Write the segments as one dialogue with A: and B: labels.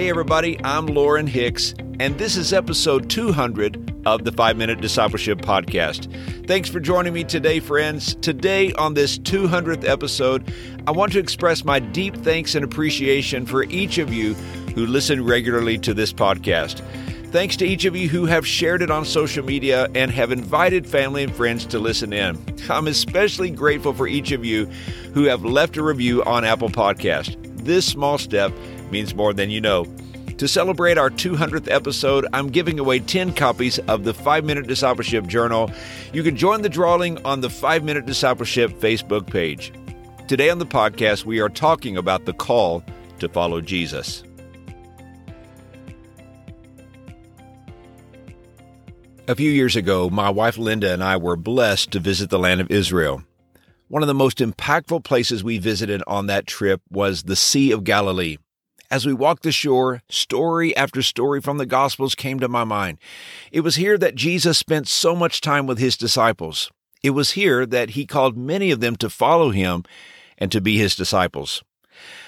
A: Hey, everybody, I'm Loren Hicks, and this is episode 200 of the 5 Minute Discipleship Podcast. Thanks for joining me today, friends. Today, on this 200th episode, I want to express my deep thanks and appreciation for each of you who listen regularly to this podcast. Thanks to each of you who have shared it on social media and have invited family and friends to listen in. I'm especially grateful for each of you who have left a review on Apple Podcast. This small step means more than you know. To celebrate our 200th episode, I'm giving away 10 copies of the 5 Minute Discipleship Journal. You can join the drawing on the 5 Minute Discipleship Facebook page. Today on the podcast, we are talking about the call to follow Jesus. A few years ago, my wife Linda and I were blessed to visit the land of Israel. One of the most impactful places we visited on that trip was the Sea of Galilee. As we walked the shore, story after story from the Gospels came to my mind. It was here that Jesus spent so much time with his disciples. It was here that he called many of them to follow him and to be his disciples.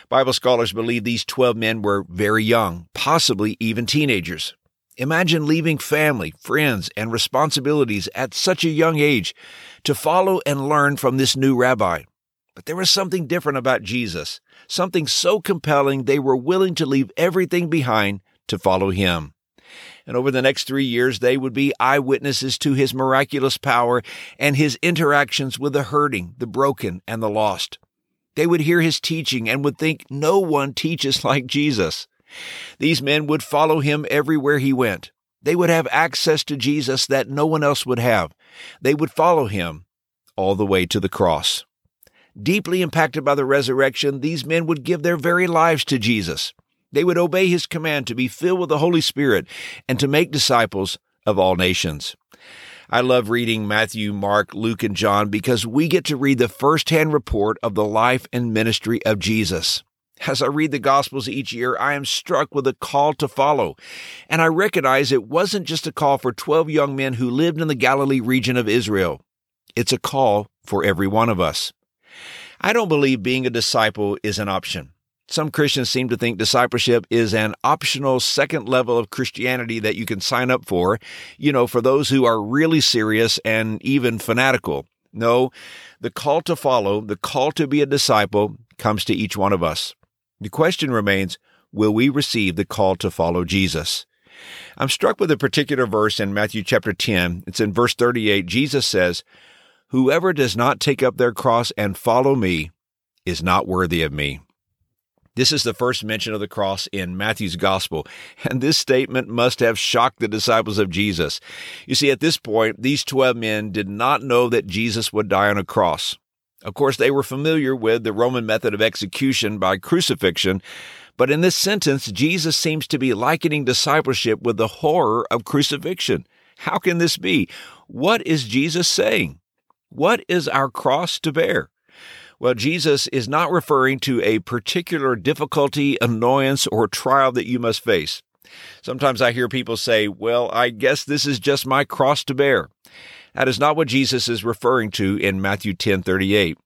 A: Bible scholars believe these 12 men were very young, possibly even teenagers. Imagine leaving family, friends, and responsibilities at such a young age to follow and learn from this new rabbi. But there was something different about Jesus, something so compelling they were willing to leave everything behind to follow him. And over the next three years, they would be eyewitnesses to his miraculous power and his interactions with the hurting, the broken, and the lost. They would hear his teaching and would think no one teaches like Jesus. These men would follow him everywhere he went. They would have access to Jesus that no one else would have. They would follow him all the way to the cross. Deeply impacted by the resurrection, these men would give their very lives to Jesus. They would obey his command to be filled with the Holy Spirit and to make disciples of all nations. I love reading Matthew, Mark, Luke, and John because we get to read the firsthand report of the life and ministry of Jesus. As I read the Gospels each year, I am struck with a call to follow. And I recognize it wasn't just a call for 12 young men who lived in the Galilee region of Israel. It's a call for every one of us. I don't believe being a disciple is an option. Some Christians seem to think discipleship is an optional second level of Christianity that you can sign up for, you know, for those who are really serious and even fanatical. No, the call to follow, the call to be a disciple comes to each one of us. The question remains, will we receive the call to follow Jesus? I'm struck with a particular verse in Matthew chapter 10. It's in verse 38. Jesus says, Whoever does not take up their cross and follow me is not worthy of me. This is the first mention of the cross in Matthew's gospel, and this statement must have shocked the disciples of Jesus. You see, at this point, these 12 men did not know that Jesus would die on a cross. Of course, they were familiar with the Roman method of execution by crucifixion, but in this sentence, Jesus seems to be likening discipleship with the horror of crucifixion. How can this be? What is Jesus saying? What is our cross to bear? Well, Jesus is not referring to a particular difficulty, annoyance, or trial that you must face. Sometimes I hear people say, Well, I guess this is just my cross to bear. That is not what Jesus is referring to in Matthew 10 38.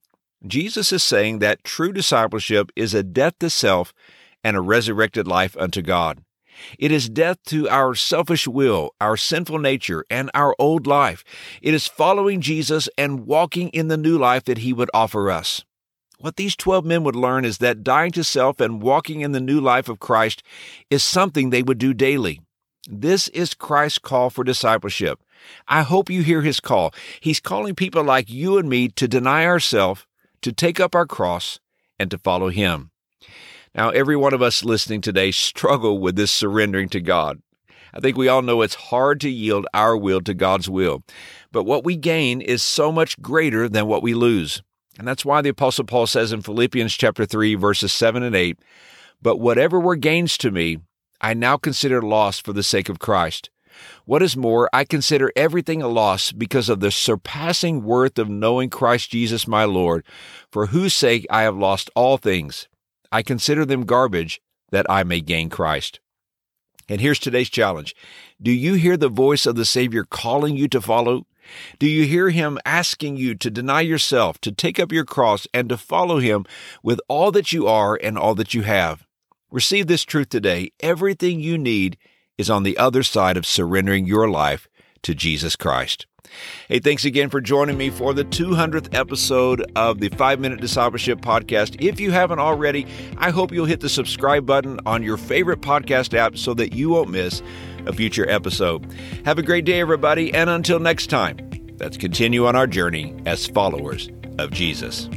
A: Jesus is saying that true discipleship is a death to self and a resurrected life unto God. It is death to our selfish will, our sinful nature, and our old life. It is following Jesus and walking in the new life that he would offer us. What these 12 men would learn is that dying to self and walking in the new life of Christ is something they would do daily. This is Christ's call for discipleship. I hope you hear his call. He's calling people like you and me to deny ourselves, to take up our cross, and to follow him. Now, every one of us listening today struggle with this surrendering to God. I think we all know it's hard to yield our will to God's will. But what we gain is so much greater than what we lose. And that's why the apostle Paul says in Philippians chapter 3 verses 7 and 8, "But whatever were gains to me, I now consider loss for the sake of Christ. What is more, I consider everything a loss because of the surpassing worth of knowing Christ Jesus my Lord, for whose sake I have lost all things." I consider them garbage that I may gain Christ. And here's today's challenge. Do you hear the voice of the Savior calling you to follow? Do you hear Him asking you to deny yourself, to take up your cross, and to follow Him with all that you are and all that you have? Receive this truth today. Everything you need is on the other side of surrendering your life to Jesus Christ. Hey, thanks again for joining me for the 200th episode of the 5 Minute Discipleship Podcast. If you haven't already, I hope you'll hit the subscribe button on your favorite podcast app so that you won't miss a future episode. Have a great day, everybody, and until next time, let's continue on our journey as followers of Jesus.